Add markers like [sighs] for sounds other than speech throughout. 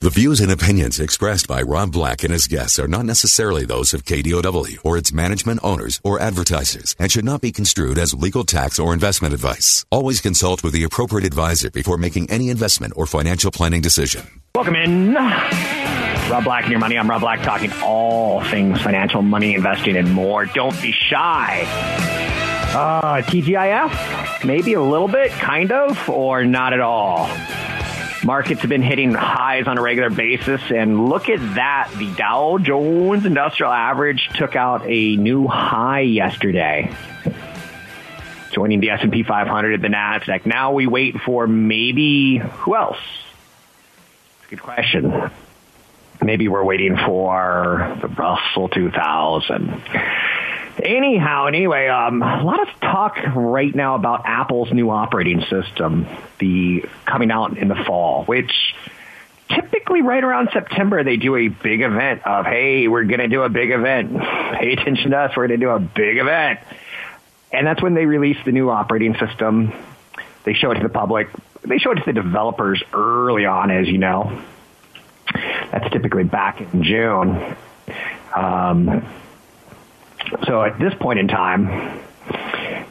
The views and opinions expressed by Rob Black and his guests are not necessarily those of KDOW or its management owners or advertisers and should not be construed as legal tax or investment advice. Always consult with the appropriate advisor before making any investment or financial planning decision. Welcome in. Rob Black and your money. I'm Rob Black talking all things financial, money, investing, and more. Don't be shy. Uh, TGIF? Maybe a little bit, kind of, or not at all. Markets have been hitting highs on a regular basis, and look at that. The Dow Jones Industrial Average took out a new high yesterday, joining the S&P 500 at the Nasdaq. Now we wait for maybe who else? Good question. Maybe we're waiting for the Russell 2000. Anyhow, anyway, um, a lot of talk right now about Apple's new operating system, the coming out in the fall, which typically right around September they do a big event of, hey, we're going to do a big event. Pay attention to us. We're going to do a big event. And that's when they release the new operating system. They show it to the public. They show it to the developers early on, as you know. That's typically back in June. Um, so at this point in time,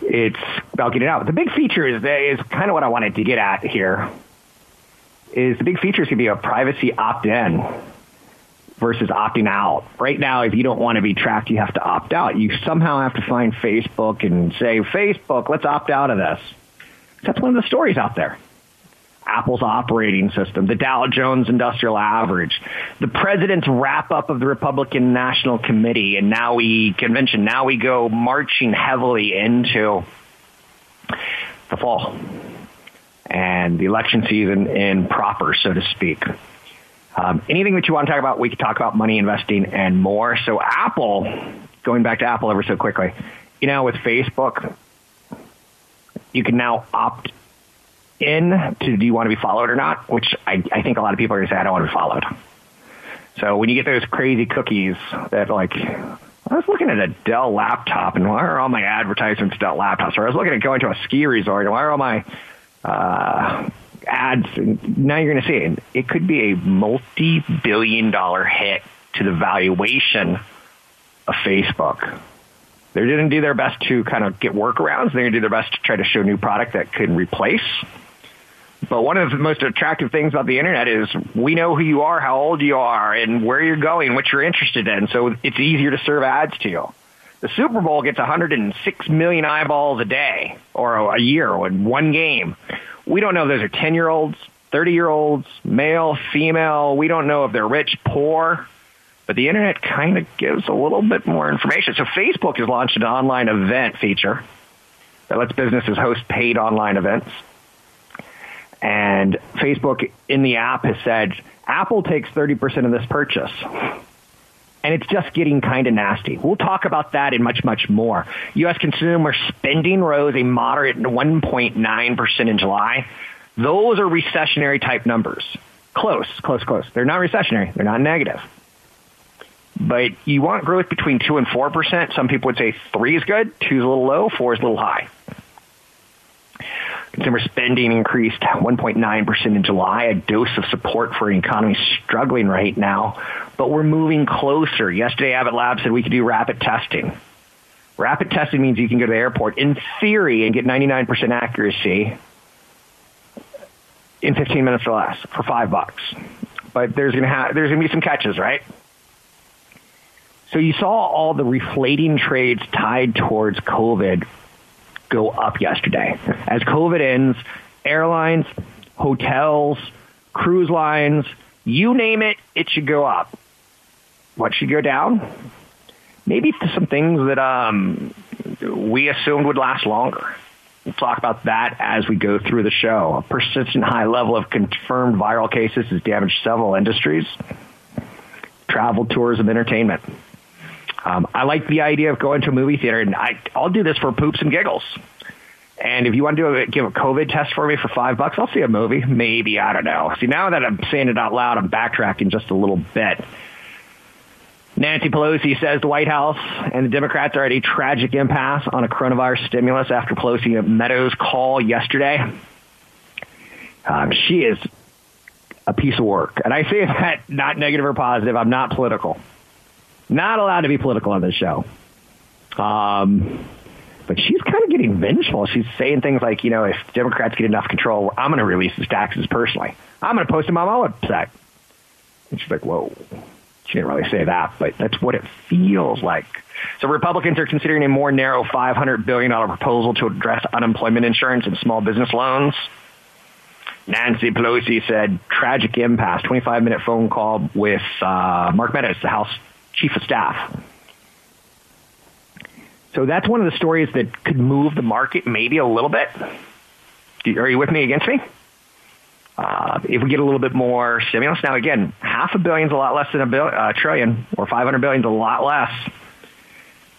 it's about getting out. The big feature is is kind of what I wanted to get at here. Is the big feature is going to be a privacy opt-in versus opting out. Right now, if you don't want to be tracked, you have to opt out. You somehow have to find Facebook and say, Facebook, let's opt out of this. That's one of the stories out there. Apple's operating system, the Dow Jones Industrial Average, the president's wrap up of the Republican National Committee, and now we convention. Now we go marching heavily into the fall and the election season in proper, so to speak. Um, anything that you want to talk about, we could talk about money investing and more. So Apple, going back to Apple ever so quickly, you know, with Facebook, you can now opt in to do you want to be followed or not, which I, I think a lot of people are going to say, I don't want to be followed. So when you get those crazy cookies that like, I was looking at a Dell laptop and why are all my advertisements Dell laptops? Or I was looking at going to a ski resort and why are all my uh, ads? And now you're going to see it. It could be a multi-billion dollar hit to the valuation of Facebook. They're going to do their best to kind of get workarounds. They're going to do their best to try to show new product that could replace but one of the most attractive things about the internet is we know who you are, how old you are, and where you're going, what you're interested in. So it's easier to serve ads to you. The Super Bowl gets 106 million eyeballs a day or a year in one game. We don't know if those are 10 year olds, 30 year olds, male, female. We don't know if they're rich, poor. But the internet kind of gives a little bit more information. So Facebook has launched an online event feature that lets businesses host paid online events. And Facebook in the app has said Apple takes 30% of this purchase. And it's just getting kind of nasty. We'll talk about that and much, much more. U.S. consumer spending rose a moderate 1.9% in July. Those are recessionary type numbers. Close, close, close. They're not recessionary. They're not negative. But you want growth between 2 and 4%. Some people would say 3 is good, 2 is a little low, 4 is a little high. Consumer spending increased 1.9% in July, a dose of support for an economy struggling right now. But we're moving closer. Yesterday, Abbott Labs said we could do rapid testing. Rapid testing means you can go to the airport in theory and get 99% accuracy in 15 minutes or less for five bucks. But there's gonna ha- gonna be some catches, right? So you saw all the reflating trades tied towards COVID go up yesterday. As COVID ends, airlines, hotels, cruise lines, you name it, it should go up. What should go down? Maybe some things that um, we assumed would last longer. We'll talk about that as we go through the show. A persistent high level of confirmed viral cases has damaged several industries travel, tourism, entertainment. Um, I like the idea of going to a movie theater, and I, I'll do this for poops and giggles. And if you want to do a, give a COVID test for me for five bucks, I'll see a movie. Maybe I don't know. See, now that I'm saying it out loud, I'm backtracking just a little bit. Nancy Pelosi says the White House and the Democrats are at a tragic impasse on a coronavirus stimulus after Pelosi Meadows' call yesterday. Um, she is a piece of work. And I say [laughs] that not negative or positive. I'm not political. Not allowed to be political on this show. Um, but she's kind of getting vengeful. She's saying things like, you know, if Democrats get enough control, I'm going to release his taxes personally. I'm going to post them on my website. And she's like, whoa. She didn't really say that, but that's what it feels like. So Republicans are considering a more narrow $500 billion proposal to address unemployment insurance and small business loans. Nancy Pelosi said tragic impasse, 25 minute phone call with uh, Mark Meadows, the House Chief of Staff. So that's one of the stories that could move the market maybe a little bit. Are you with me against me? Uh, if we get a little bit more stimulus, now again, half a billion is a lot less than a bill, uh, trillion, or 500 billion is a lot less.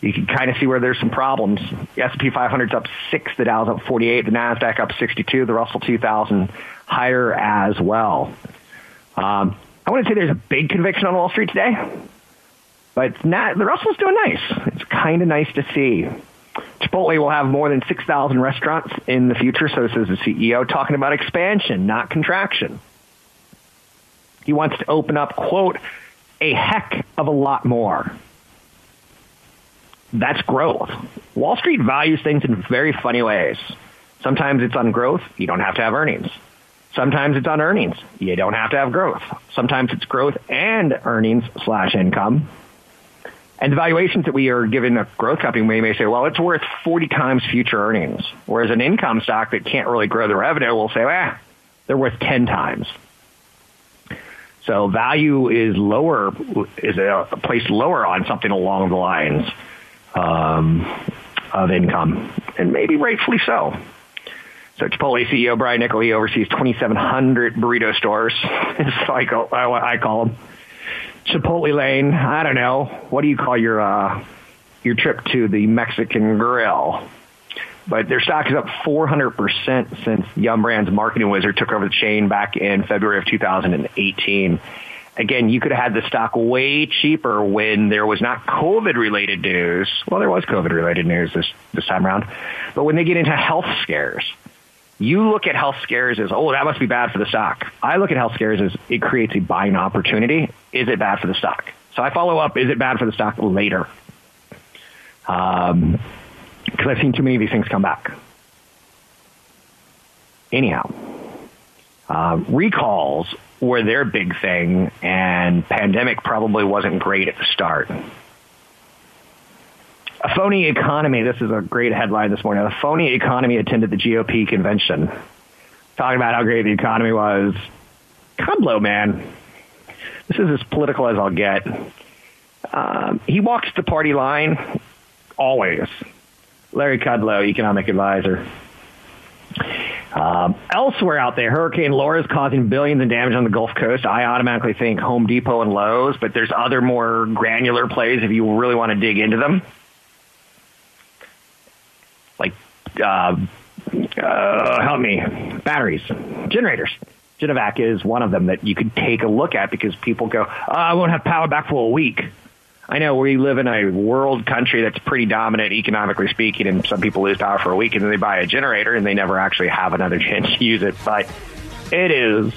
You can kind of see where there's some problems. The S&P 500 is up six, the Dow's up 48, the Nasdaq up 62, the Russell 2000 higher as well. Um, I want to say there's a big conviction on Wall Street today, but not. The Russell's doing nice. It's kind of nice to see. Chipotle will have more than 6,000 restaurants in the future, so says the CEO, talking about expansion, not contraction. He wants to open up, quote, a heck of a lot more. That's growth. Wall Street values things in very funny ways. Sometimes it's on growth, you don't have to have earnings. Sometimes it's on earnings, you don't have to have growth. Sometimes it's growth and earnings slash income. And the valuations that we are giving a growth company, we may say, well, it's worth 40 times future earnings. Whereas an income stock that can't really grow the revenue will say, ah, they're worth 10 times. So value is lower, is a place lower on something along the lines um, of income, and maybe rightfully so. So Chipotle CEO Brian Niccol, he oversees 2,700 burrito stores. so I call, I, I call them. Chipotle Lane. I don't know. What do you call your uh, your trip to the Mexican Grill? But their stock is up 400% since Yum Brands marketing wizard took over the chain back in February of 2018. Again, you could have had the stock way cheaper when there was not COVID related news. Well, there was COVID related news this, this time around. But when they get into health scares, you look at health scares as, oh, that must be bad for the stock. I look at health scares as it creates a buying opportunity. Is it bad for the stock? So I follow up, is it bad for the stock later? Um, because I've seen too many of these things come back. Anyhow, uh, recalls were their big thing, and pandemic probably wasn't great at the start. A phony economy. This is a great headline this morning. A phony economy attended the GOP convention, talking about how great the economy was. Kudlow, man. This is as political as I'll get. Um, he walks the party line always. Larry Kudlow, economic advisor. Um, elsewhere out there, Hurricane Laura is causing billions in damage on the Gulf Coast. I automatically think Home Depot and Lowe's, but there's other more granular plays if you really want to dig into them like uh, uh, help me batteries, generators. Generac is one of them that you could take a look at because people go, oh, I won't have power back for a week. I know we live in a world country that's pretty dominant economically speaking, and some people lose power for a week and then they buy a generator and they never actually have another [laughs] chance to use it. But it is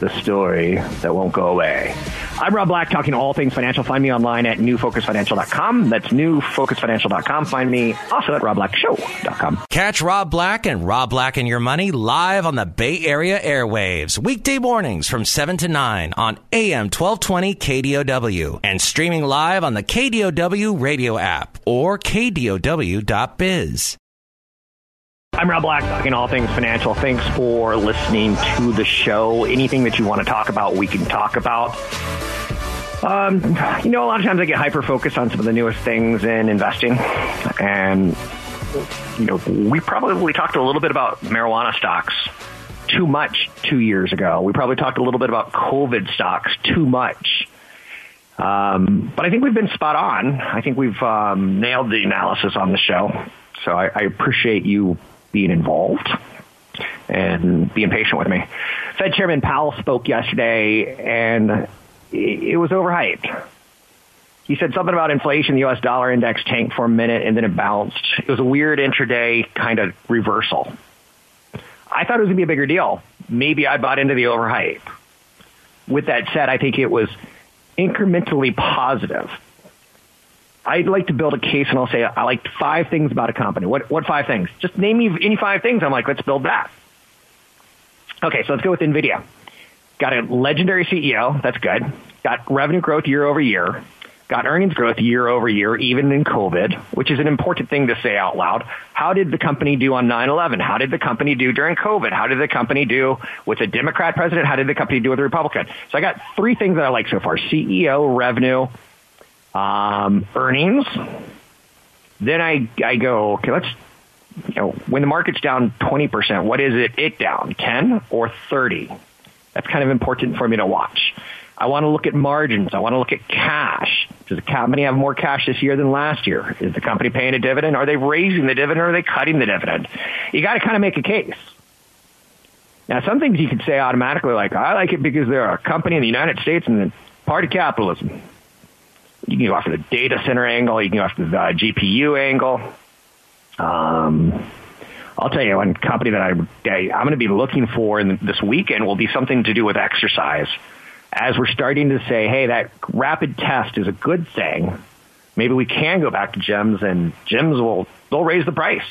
the story that won't go away. I'm Rob Black, talking all things financial. Find me online at newfocusfinancial.com. That's newfocusfinancial.com. Find me also at robblackshow.com. Catch Rob Black and Rob Black and Your Money live on the Bay Area airwaves, weekday mornings from 7 to 9 on AM 1220 KDOW and streaming live on the KDOW radio app or KDOW.biz. I'm Rob Black, talking all things financial. Thanks for listening to the show. Anything that you want to talk about, we can talk about. Um, you know, a lot of times I get hyper focused on some of the newest things in investing, and you know, we probably talked a little bit about marijuana stocks too much two years ago. We probably talked a little bit about COVID stocks too much. Um, but I think we've been spot on. I think we've um, nailed the analysis on the show. So I, I appreciate you being involved and being patient with me. Fed Chairman Powell spoke yesterday, and it was overhyped. He said something about inflation. The U.S. dollar index tanked for a minute, and then it bounced. It was a weird intraday kind of reversal. I thought it was going to be a bigger deal. Maybe I bought into the overhype. With that said, I think it was incrementally positive. I'd like to build a case and I'll say I like five things about a company. What what five things? Just name me any five things. I'm like, let's build that. Okay, so let's go with Nvidia. Got a legendary CEO, that's good. Got revenue growth year over year got earnings growth year over year, even in COVID, which is an important thing to say out loud. How did the company do on 9-11? How did the company do during COVID? How did the company do with a Democrat president? How did the company do with a Republican? So I got three things that I like so far. CEO, revenue, um, earnings. Then I, I go, okay, let's, you know, when the market's down 20%, what is it, it down? 10 or 30? That's kind of important for me to watch. I want to look at margins. I want to look at cash. Does the company have more cash this year than last year? Is the company paying a dividend? Are they raising the dividend or are they cutting the dividend? You got to kind of make a case. Now, some things you could say automatically, like, I like it because they're a company in the United States and the party capitalism. You can go after the data center angle. You can go after the uh, GPU angle. Um, I'll tell you one company that I, I I'm going to be looking for in this weekend will be something to do with exercise as we're starting to say, hey, that rapid test is a good thing, maybe we can go back to gyms and gyms will they'll raise the price.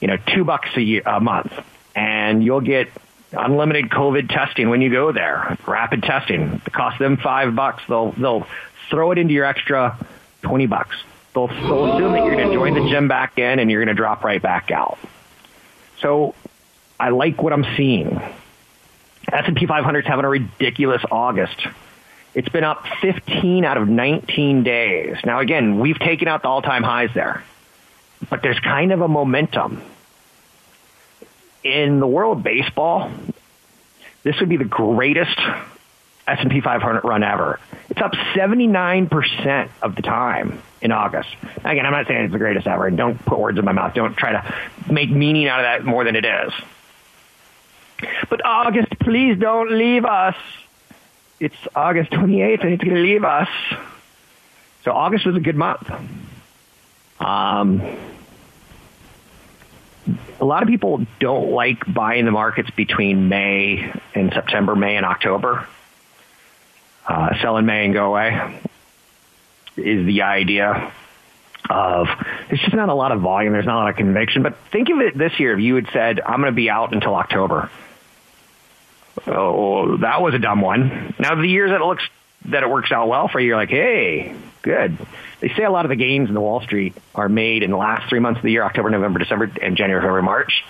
You know, two bucks a year a month, and you'll get unlimited COVID testing when you go there. Rapid testing. It costs them five bucks. They'll they'll throw it into your extra twenty bucks. They'll, they'll assume that you're going to join the gym back in and you're going to drop right back out. So I like what I'm seeing. S&P 500 is having a ridiculous August. It's been up 15 out of 19 days. Now again, we've taken out the all-time highs there. But there's kind of a momentum. In the world of baseball, this would be the greatest S&P 500 run ever. It's up 79% of the time in August. Again, I'm not saying it's the greatest ever, and don't put words in my mouth. Don't try to make meaning out of that more than it is. But August, please don't leave us. It's August 28th and it's going to leave us. So August was a good month. Um, a lot of people don't like buying the markets between May and September, May and October. Uh, sell in May and go away is the idea of it's just not a lot of volume. There's not a lot of conviction. But think of it this year: if you had said, "I'm going to be out until October," Oh, that was a dumb one. Now the years that it looks that it works out well for you, you're like, hey, good. They say a lot of the gains in the Wall Street are made in the last three months of the year, October, November, December, and January, February, March.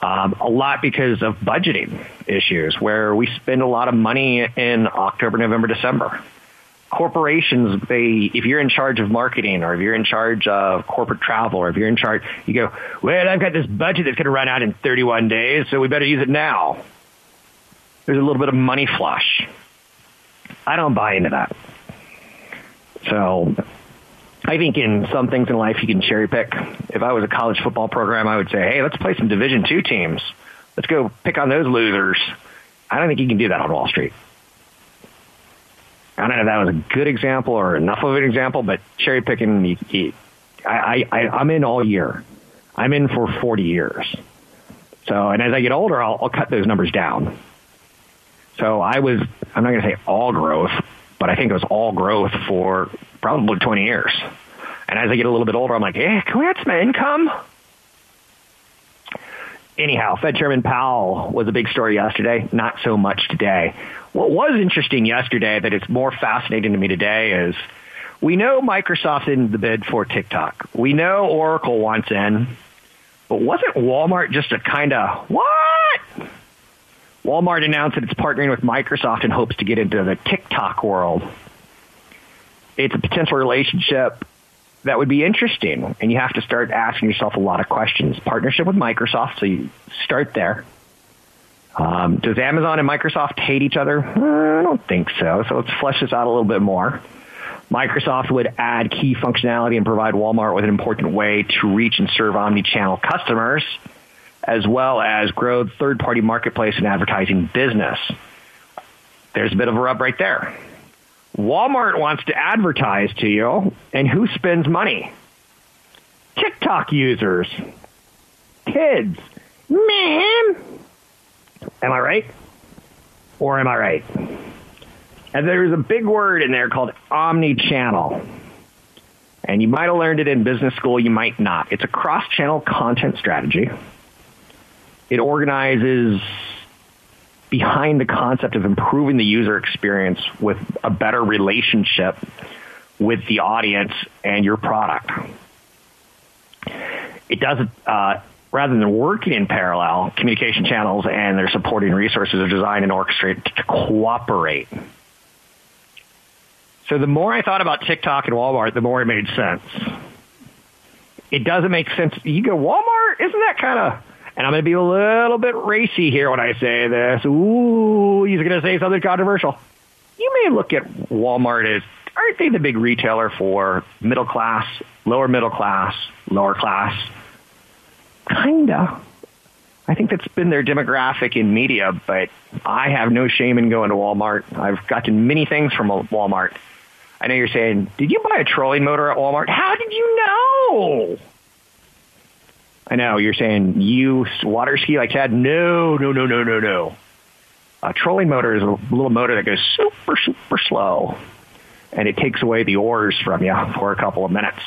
Um, a lot because of budgeting issues where we spend a lot of money in October, November, December. Corporations, they, if you're in charge of marketing or if you're in charge of corporate travel or if you're in charge, you go, well, I've got this budget that's going to run out in 31 days, so we better use it now there's a little bit of money flush. I don't buy into that. So I think in some things in life you can cherry pick. If I was a college football program, I would say, hey, let's play some Division two teams. Let's go pick on those losers. I don't think you can do that on Wall Street. I don't know if that was a good example or enough of an example, but cherry picking, you, you, I, I, I'm in all year. I'm in for 40 years. So, and as I get older, I'll, I'll cut those numbers down. So I was, I'm not going to say all growth, but I think it was all growth for probably 20 years. And as I get a little bit older, I'm like, hey, can we add some income? Anyhow, Fed Chairman Powell was a big story yesterday, not so much today. What was interesting yesterday that it's more fascinating to me today is we know Microsoft in the bid for TikTok. We know Oracle wants in, but wasn't Walmart just a kind of, what? Walmart announced that it's partnering with Microsoft in hopes to get into the TikTok world. It's a potential relationship that would be interesting. And you have to start asking yourself a lot of questions. Partnership with Microsoft, so you start there. Um, does Amazon and Microsoft hate each other? I don't think so. So let's flesh this out a little bit more. Microsoft would add key functionality and provide Walmart with an important way to reach and serve omni-channel customers, as well as grow third-party marketplace and advertising business. There's a bit of a rub right there. Walmart wants to advertise to you, and who spends money? TikTok users. Kids. Man. Am I right? Or am I right? And there's a big word in there called omni-channel. And you might have learned it in business school, you might not. It's a cross-channel content strategy. It organizes behind the concept of improving the user experience with a better relationship with the audience and your product. It does uh, rather than working in parallel, communication channels and their supporting resources are designed and orchestrated to cooperate. So the more I thought about TikTok and Walmart, the more it made sense. It doesn't make sense. You go, Walmart? Isn't that kind of, and I'm going to be a little bit racy here when I say this. Ooh, he's going to say something controversial. You may look at Walmart as, aren't they the big retailer for middle class, lower middle class, lower class? Kinda. I think that's been their demographic in media, but I have no shame in going to Walmart. I've gotten many things from Walmart. I know you're saying, did you buy a trolling motor at Walmart? How did you know? I know you're saying you water ski like Chad. No, no, no, no, no, no. A trolling motor is a little motor that goes super, super slow, and it takes away the oars from you for a couple of minutes.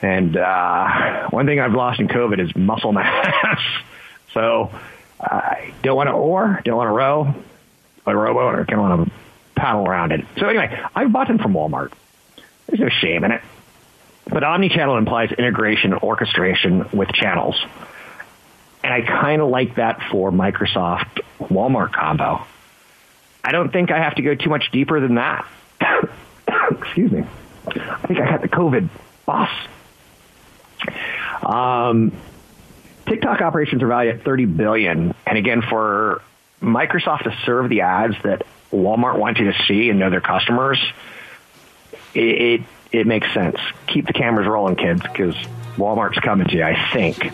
And uh, one thing I've lost in COVID is muscle mass. [laughs] so I don't want to oar, don't want to row, a rowboat, or don't want to paddle around it. So anyway, I've bought them from Walmart. There's no shame in it. But omni-channel implies integration and orchestration with channels. And I kind of like that for Microsoft Walmart combo. I don't think I have to go too much deeper than that. [coughs] Excuse me. I think I got the COVID boss. Um, TikTok operations are valued at 30 billion. And again, for Microsoft to serve the ads that Walmart wants you to see and know their customers, it, it, it makes sense. Keep the cameras rolling, kids, because Walmart's coming to you, I think.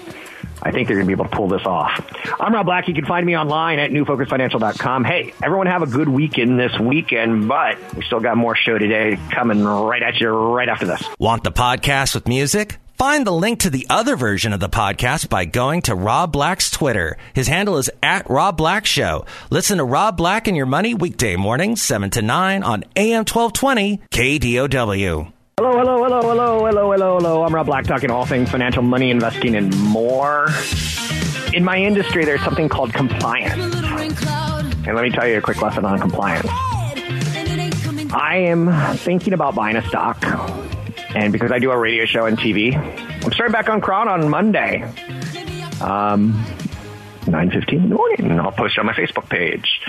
I think they're going to be able to pull this off. I'm Rob Black. You can find me online at newfocusfinancial.com. Hey, everyone have a good weekend this weekend, but we still got more show today coming right at you right after this. Want the podcast with music? Find the link to the other version of the podcast by going to Rob Black's Twitter. His handle is at Rob Black Show. Listen to Rob Black and Your Money weekday mornings, 7 to 9 on AM 1220 KDOW. Hello, hello, hello, hello, hello, hello, hello. I'm Rob Black talking all things financial, money, investing, and more. In my industry, there's something called compliance. And let me tell you a quick lesson on compliance. I am thinking about buying a stock and because I do a radio show and TV, I'm starting back on KRON on Monday. Um, 9.15 in the morning. I'll post it on my Facebook page.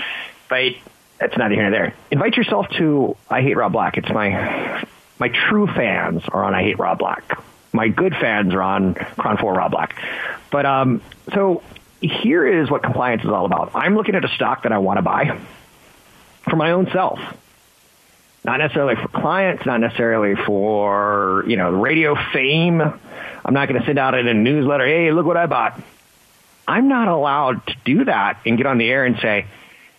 But that's neither here nor there. Invite yourself to I Hate Rob Black. It's my, my true fans are on I Hate Rob Black. My good fans are on KRON 4 Rob Black. But, um, so here is what compliance is all about. I'm looking at a stock that I want to buy for my own self not necessarily for clients, not necessarily for, you know, radio fame. I'm not going to send out in a newsletter, hey, look what I bought. I'm not allowed to do that and get on the air and say,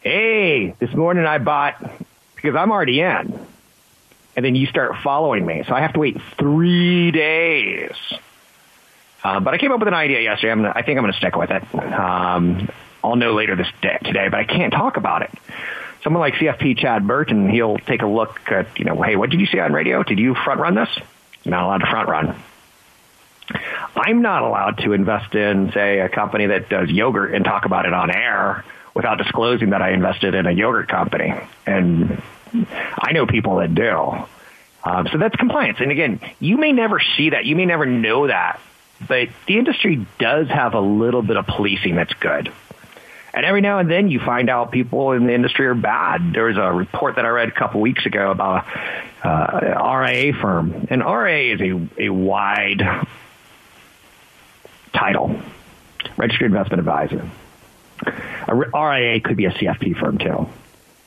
hey, this morning I bought, because I'm already in. And then you start following me. So I have to wait three days. Uh, but I came up with an idea yesterday. Gonna, i think I'm going to stick with it. Um, I'll know later this day, today, but I can't talk about it someone like CFP Chad Burton, he'll take a look at, you know, hey, what did you say on radio? Did you front run this? You're not allowed to front run. I'm not allowed to invest in, say, a company that does yogurt and talk about it on air without disclosing that I invested in a yogurt company. And I know people that do. Um, so that's compliance. And again, you may never see that. You may never know that. But the industry does have a little bit of policing that's good. And every now and then you find out people in the industry are bad. There was a report that I read a couple weeks ago about a uh, RIA firm. And RIA is a, a wide title, Registered Investment Advisor. A RIA could be a CFP firm too.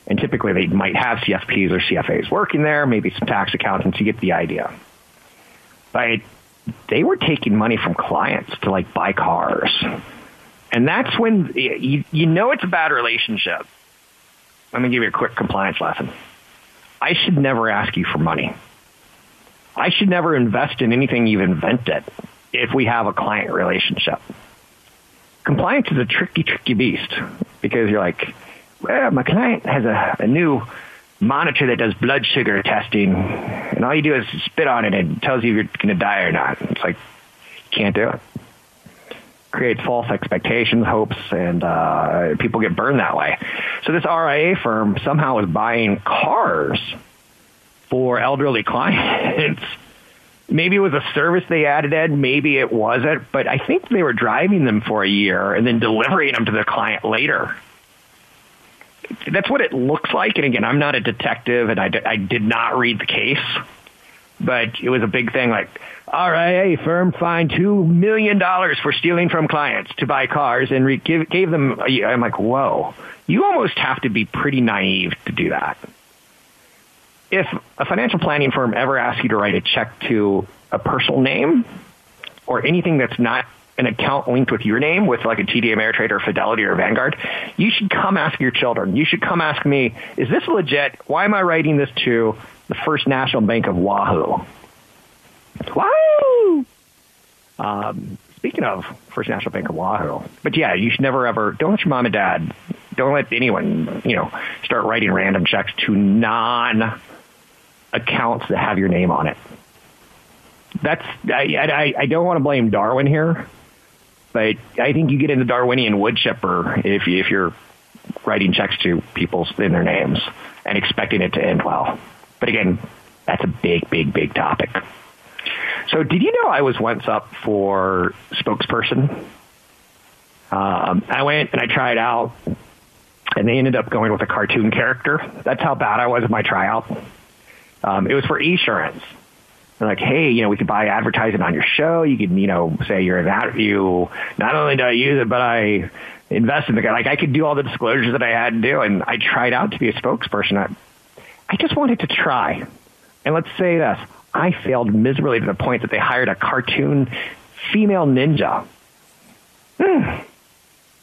And typically they might have CFPs or CFAs working there, maybe some tax accountants. You get the idea. But they were taking money from clients to like buy cars and that's when you, you know it's a bad relationship. Let me give you a quick compliance lesson. I should never ask you for money. I should never invest in anything you've invented if we have a client relationship. Compliance is a tricky, tricky beast because you're like, well, my client has a, a new monitor that does blood sugar testing, and all you do is spit on it and it tells you if you're going to die or not. It's like, can't do it creates false expectations, hopes, and uh, people get burned that way. So this RIA firm somehow was buying cars for elderly clients. [laughs] maybe it was a service they added in, maybe it wasn't, but I think they were driving them for a year and then delivering them to their client later. That's what it looks like. And again, I'm not a detective and I, I did not read the case, but it was a big thing like RIA firm fined $2 million for stealing from clients to buy cars and re- give, gave them, I'm like, whoa, you almost have to be pretty naive to do that. If a financial planning firm ever asks you to write a check to a personal name or anything that's not an account linked with your name with like a TD Ameritrade or Fidelity or Vanguard, you should come ask your children. You should come ask me, is this legit? Why am I writing this to the First National Bank of Wahoo? Wahoo! Um, speaking of First National Bank of Wahoo, but yeah, you should never ever don't let your mom and dad, don't let anyone, you know, start writing random checks to non accounts that have your name on it. That's I, I, I don't want to blame Darwin here, but I think you get into Darwinian wood chipper if you, if you're writing checks to people in their names and expecting it to end well. But again, that's a big, big, big topic. So, did you know I was once up for spokesperson? Um, I went and I tried out, and they ended up going with a cartoon character. That's how bad I was at my tryout. Um, it was for Esurance. They're like, hey, you know, we could buy advertising on your show. You could, you know, say you're an you. Not only do I use it, but I invest in the guy. Like I could do all the disclosures that I had to do, and I tried out to be a spokesperson. I, I just wanted to try. And let's say this: I failed miserably to the point that they hired a cartoon female ninja. Hmm.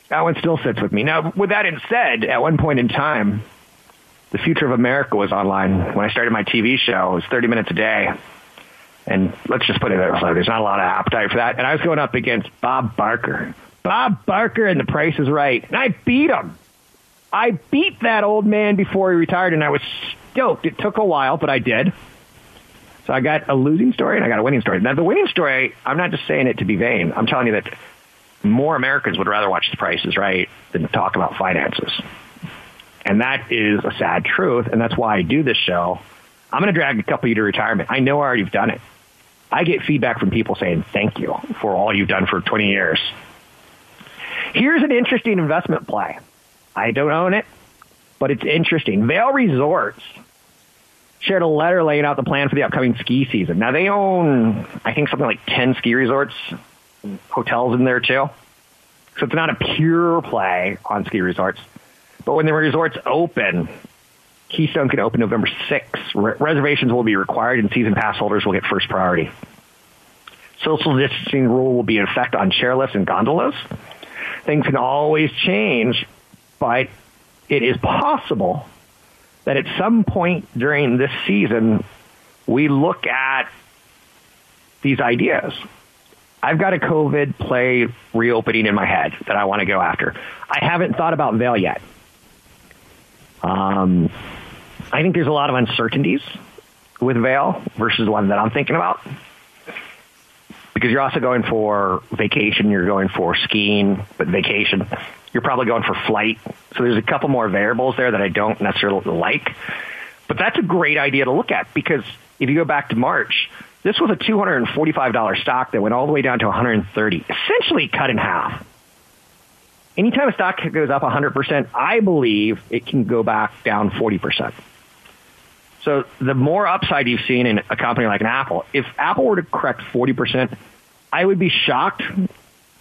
That one still sits with me. Now, with that said, at one point in time, the future of America was online. When I started my TV show, it was 30 minutes a day. And let's just put it there. So there's not a lot of appetite for that. And I was going up against Bob Barker. Bob Barker and the price is right. And I beat him. I beat that old man before he retired, and I was stoked. It took a while, but I did. So I got a losing story and I got a winning story. Now the winning story, I'm not just saying it to be vain. I'm telling you that more Americans would rather watch The Price is Right than talk about finances. And that is a sad truth, and that's why I do this show. I'm going to drag a couple of you to retirement. I know I already have done it. I get feedback from people saying thank you for all you've done for 20 years. Here's an interesting investment play. I don't own it, but it's interesting. Vail Resorts shared a letter laying out the plan for the upcoming ski season. Now they own, I think, something like 10 ski resorts, hotels in there too. So it's not a pure play on ski resorts. But when the resorts open, Keystone can open November 6th. Re- reservations will be required and season pass holders will get first priority. Social distancing rule will be in effect on chairlifts and gondolas. Things can always change, but it is possible that at some point during this season, we look at these ideas. I've got a COVID play reopening in my head that I want to go after. I haven't thought about Vail yet. Um, I think there's a lot of uncertainties with Vail versus the one that I'm thinking about. Because you're also going for vacation, you're going for skiing, but vacation you're probably going for flight. So there's a couple more variables there that I don't necessarily like. But that's a great idea to look at because if you go back to March, this was a $245 stock that went all the way down to 130, essentially cut in half. anytime a stock goes up 100%, I believe it can go back down 40%. So the more upside you've seen in a company like an Apple, if Apple were to correct 40%, I would be shocked,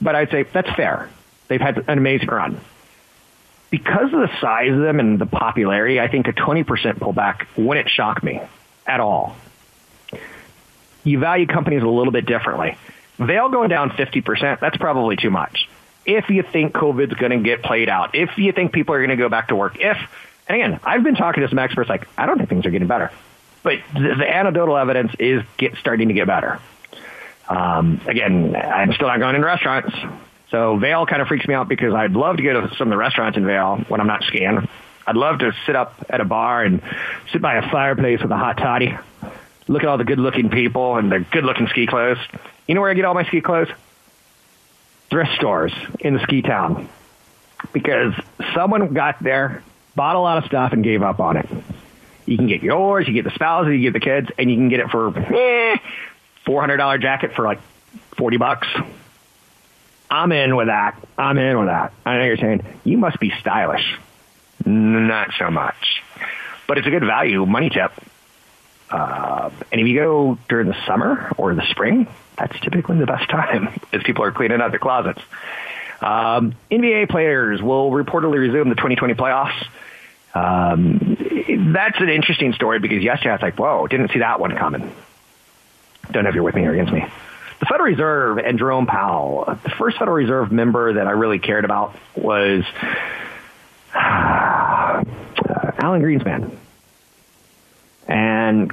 but I'd say that's fair. They've had an amazing run. Because of the size of them and the popularity, I think a 20% pullback wouldn't shock me at all. You value companies a little bit differently. Vail going down 50%, that's probably too much. If you think COVID's going to get played out, if you think people are going to go back to work, if and again, I've been talking to some experts like, I don't think things are getting better. But the, the anecdotal evidence is get, starting to get better. Um, again, I'm still not going in restaurants. So Vail kind of freaks me out because I'd love to go to some of the restaurants in Vail when I'm not skiing. I'd love to sit up at a bar and sit by a fireplace with a hot toddy, look at all the good looking people and their good looking ski clothes. You know where I get all my ski clothes? Thrift stores in the ski town. Because someone got there bought a lot of stuff and gave up on it. You can get yours, you get the spouses, you get the kids, and you can get it for eh, four hundred dollar jacket for like forty bucks. I'm in with that. I'm in with that. I know you're saying you must be stylish. Not so much, but it's a good value money tip. Uh, and if you go during the summer or the spring, that's typically the best [laughs] time as people are cleaning out their closets. Um, NBA players will reportedly resume the 2020 playoffs. Um, that's an interesting story because yesterday I was like, whoa, didn't see that one coming. Don't know if you're with me or against me. The Federal Reserve and Jerome Powell, the first Federal Reserve member that I really cared about was uh, [sighs] Alan Greenspan. And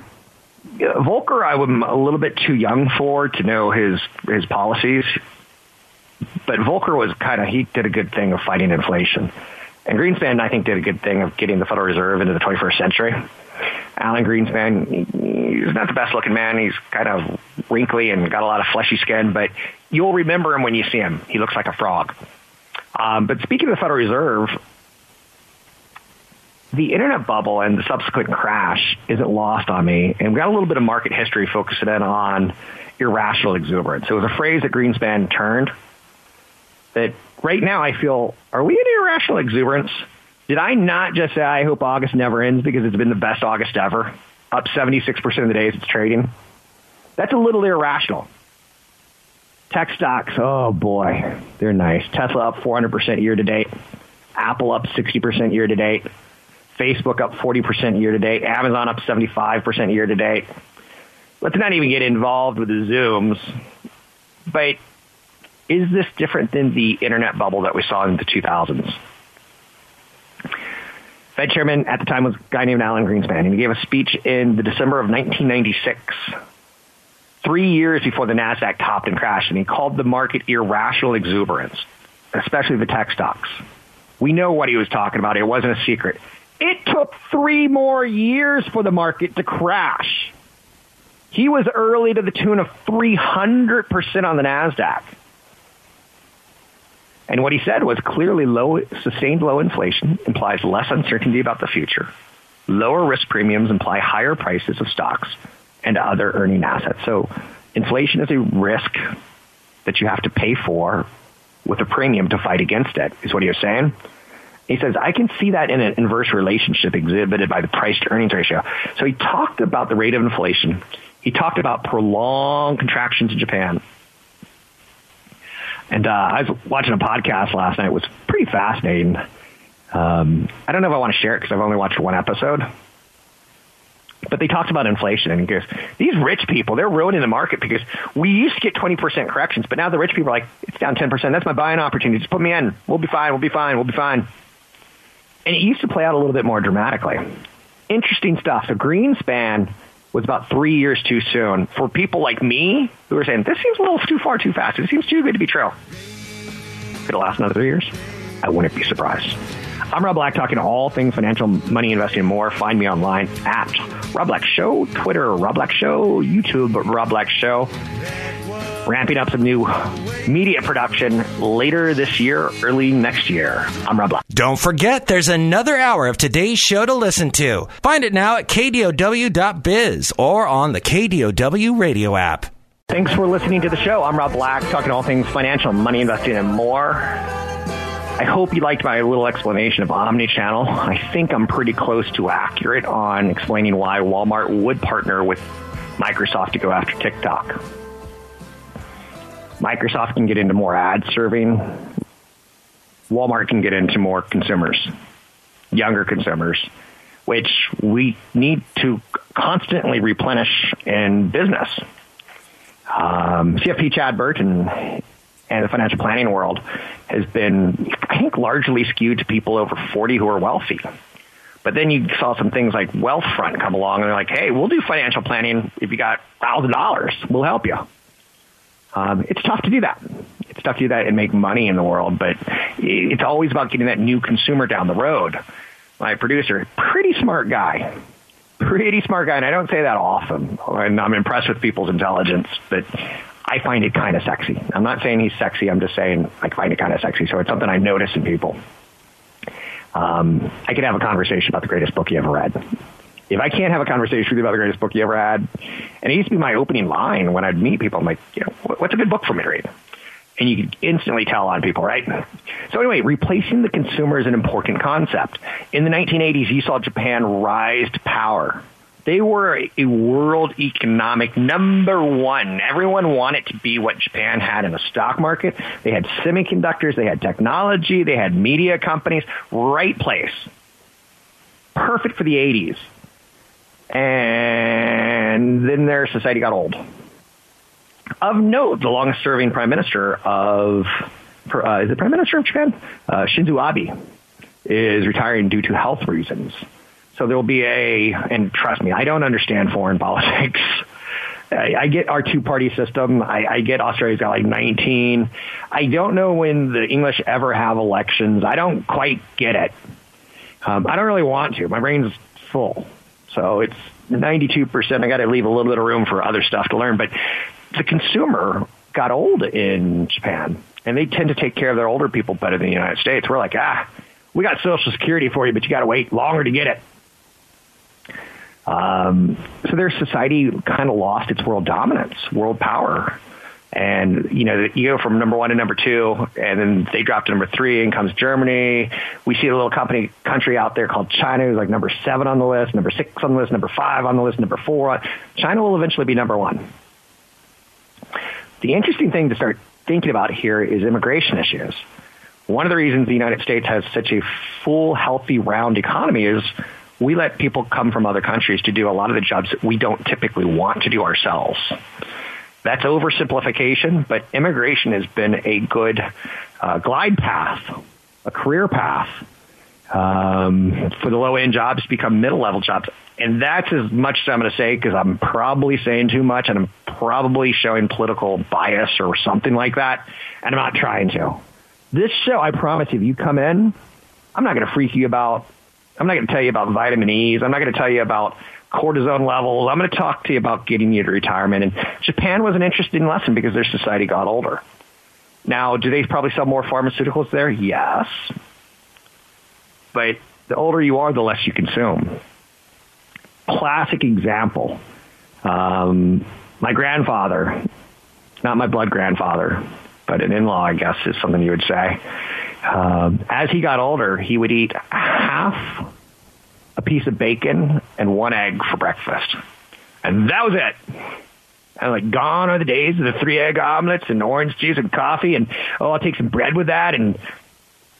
Volcker, I was a little bit too young for to know his his policies but Volcker was kind of he did a good thing of fighting inflation, and Greenspan I think did a good thing of getting the Federal Reserve into the 21st century. Alan Greenspan, he's not the best looking man. He's kind of wrinkly and got a lot of fleshy skin, but you'll remember him when you see him. He looks like a frog. Um, but speaking of the Federal Reserve, the internet bubble and the subsequent crash isn't lost on me. And we got a little bit of market history focusing in on irrational exuberance. It was a phrase that Greenspan turned that right now I feel, are we in irrational exuberance? Did I not just say I hope August never ends because it's been the best August ever? Up 76% of the days it's trading. That's a little irrational. Tech stocks, oh boy, they're nice. Tesla up 400% year to date. Apple up 60% year to date. Facebook up 40% year to date. Amazon up 75% year to date. Let's not even get involved with the Zooms. But is this different than the internet bubble that we saw in the 2000s? Fed chairman at the time was a guy named Alan Greenspan, and he gave a speech in the December of 1996, three years before the NASDAQ topped and crashed, and he called the market irrational exuberance, especially the tech stocks. We know what he was talking about. It wasn't a secret. It took three more years for the market to crash. He was early to the tune of 300% on the NASDAQ. And what he said was clearly low, sustained low inflation implies less uncertainty about the future. Lower risk premiums imply higher prices of stocks and other earning assets. So inflation is a risk that you have to pay for with a premium to fight against it, is what he was saying. He says, I can see that in an inverse relationship exhibited by the price to earnings ratio. So he talked about the rate of inflation. He talked about prolonged contractions in Japan and uh, I was watching a podcast last night. It was pretty fascinating. Um, I don't know if I want to share it because I've only watched one episode. But they talked about inflation and goes, these rich people, they're ruining the market because we used to get 20% corrections, but now the rich people are like, it's down 10%. That's my buying opportunity. Just put me in. We'll be fine. We'll be fine. We'll be fine. And it used to play out a little bit more dramatically. Interesting stuff. So Greenspan was about three years too soon. For people like me who are saying, this seems a little too far too fast. It seems too good to be true. Could it last another three years? I wouldn't be surprised. I'm Rob Black, talking all things financial, money, investing, and more. Find me online at Rob Black Show, Twitter, Rob Black Show, YouTube, Rob Black Show ramping up some new media production later this year, early next year. I'm Rob Black. Don't forget, there's another hour of today's show to listen to. Find it now at kdow.biz or on the KDOW radio app. Thanks for listening to the show. I'm Rob Black, talking all things financial, money, investing, and more. I hope you liked my little explanation of omnichannel. I think I'm pretty close to accurate on explaining why Walmart would partner with Microsoft to go after TikTok. Microsoft can get into more ad serving. Walmart can get into more consumers, younger consumers, which we need to constantly replenish in business. Um, CFP Chad Burton and the financial planning world has been, I think, largely skewed to people over 40 who are wealthy. But then you saw some things like Wealthfront come along and they're like, hey, we'll do financial planning if you got $1,000. We'll help you. Um, it's tough to do that. It's tough to do that and make money in the world, but it's always about getting that new consumer down the road. My producer, pretty smart guy, pretty smart guy, and I don't say that often. And I'm impressed with people's intelligence, but I find it kind of sexy. I'm not saying he's sexy. I'm just saying I find it kind of sexy. So it's something I notice in people. Um, I could have a conversation about the greatest book you ever read. If I can't have a conversation with you about the greatest book you ever had, and it used to be my opening line when I'd meet people, I'm like, you know, what's a good book for me to read? And you could instantly tell on people, right? So anyway, replacing the consumer is an important concept. In the 1980s, you saw Japan rise to power they were a world economic number one. Everyone wanted to be what Japan had in the stock market. They had semiconductors, they had technology, they had media companies. Right place. Perfect for the 80s. And then their society got old. Of note, the longest serving prime minister of, uh, is the prime minister of Japan? Uh, Shinzo Abe is retiring due to health reasons. So there will be a, and trust me, I don't understand foreign [laughs] politics. I, I get our two party system. I, I get Australia's got like 19. I don't know when the English ever have elections. I don't quite get it. Um, I don't really want to. My brain's full. So it's 92%. I got to leave a little bit of room for other stuff to learn. But the consumer got old in Japan, and they tend to take care of their older people better than the United States. We're like, ah, we got Social Security for you, but you got to wait longer to get it. Um, so their society kind of lost its world dominance, world power. And, you know, you go from number one to number two, and then they drop to number three, and comes Germany. We see a little company country out there called China, who's like number seven on the list, number six on the list, number five on the list, number four. China will eventually be number one. The interesting thing to start thinking about here is immigration issues. One of the reasons the United States has such a full, healthy, round economy is we let people come from other countries to do a lot of the jobs that we don't typically want to do ourselves. That's oversimplification, but immigration has been a good uh, glide path, a career path um, for the low end jobs to become middle level jobs. And that's as much as I'm going to say because I'm probably saying too much and I'm probably showing political bias or something like that. And I'm not trying to. This show, I promise you, if you come in, I'm not going to freak you about I'm not going to tell you about vitamin E's. I'm not going to tell you about cortisone levels. I'm going to talk to you about getting you to retirement. And Japan was an interesting lesson because their society got older. Now, do they probably sell more pharmaceuticals there? Yes. But the older you are, the less you consume. Classic example. Um, my grandfather, not my blood grandfather, but an in-law, I guess, is something you would say. Um, as he got older, he would eat half a piece of bacon and one egg for breakfast. And that was it. And like gone are the days of the three egg omelets and orange juice and coffee and oh I'll take some bread with that and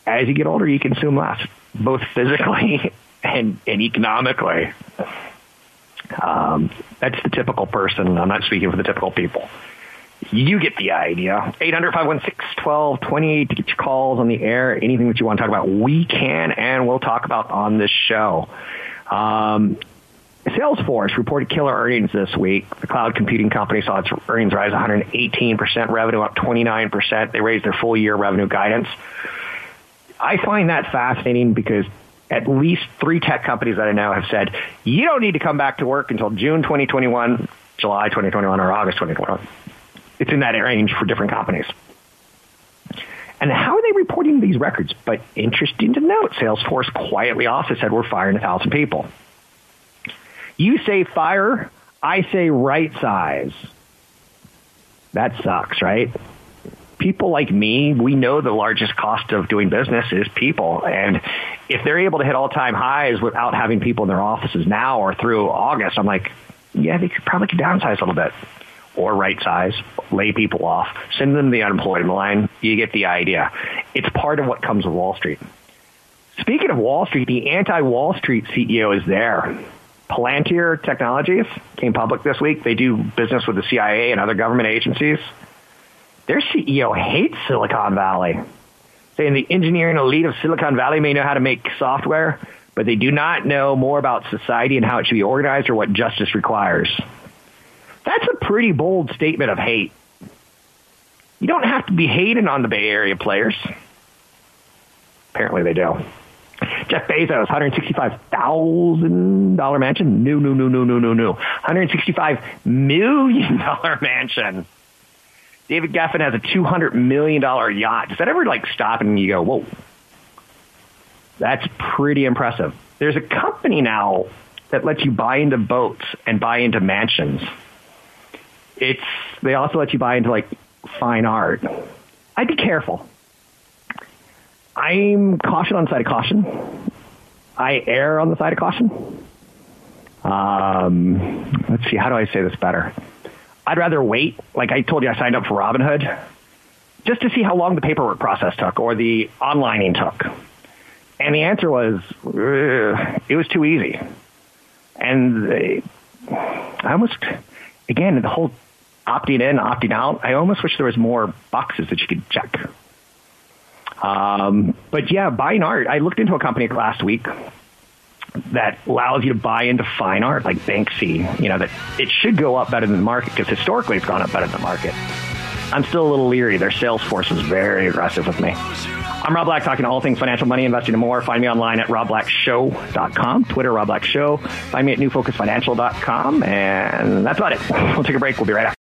as you get older you consume less, both physically [laughs] and, and economically. Um, that's the typical person. I'm not speaking for the typical people. You get the idea. 800 516 1228 to get your calls on the air. Anything that you want to talk about, we can and we'll talk about on this show. Um, Salesforce reported killer earnings this week. The cloud computing company saw its earnings rise 118%, revenue up 29%. They raised their full year revenue guidance. I find that fascinating because at least three tech companies that I know have said, you don't need to come back to work until June 2021, July 2021, or August 2021 it's in that range for different companies. And how are they reporting these records? But interesting to note, Salesforce quietly also said we're firing a thousand people. You say fire, I say right size. That sucks, right? people like me, we know the largest cost of doing business is people. And if they're able to hit all time highs without having people in their offices now or through August, I'm like, yeah, they could probably could downsize a little bit or right size, lay people off, send them to the unemployment line. You get the idea. It's part of what comes with Wall Street. Speaking of Wall Street, the anti-Wall Street CEO is there. Palantir Technologies came public this week. They do business with the CIA and other government agencies. Their CEO hates Silicon Valley, saying the engineering elite of Silicon Valley may know how to make software, but they do not know more about society and how it should be organized or what justice requires. That's a pretty bold statement of hate. You don't have to be hating on the Bay Area players. Apparently they do. Jeff Bezos, $165,000 mansion. No, no, no, no, no, no, no. $165 million [laughs] mansion. David Geffen has a $200 million yacht. Does that ever like stop and you go, whoa, that's pretty impressive. There's a company now that lets you buy into boats and buy into mansions. It's, they also let you buy into like fine art. I'd be careful. I'm caution on the side of caution. I err on the side of caution. Um, let's see, how do I say this better? I'd rather wait. Like I told you, I signed up for Robinhood just to see how long the paperwork process took or the onlining took. And the answer was, it was too easy. And they, I almost, again, the whole opting in, opting out, I almost wish there was more boxes that you could check. Um, but yeah, buying art. I looked into a company last week that allows you to buy into fine art like Banksy. You know that it should go up better than the market because historically it's gone up better than the market. I'm still a little leery. Their sales force is very aggressive with me. I'm Rob Black, talking all things financial, money, investing, and more. Find me online at robblackshow.com, Twitter, Rob Black Show. Find me at newfocusfinancial.com, and that's about it. We'll take a break. We'll be right back.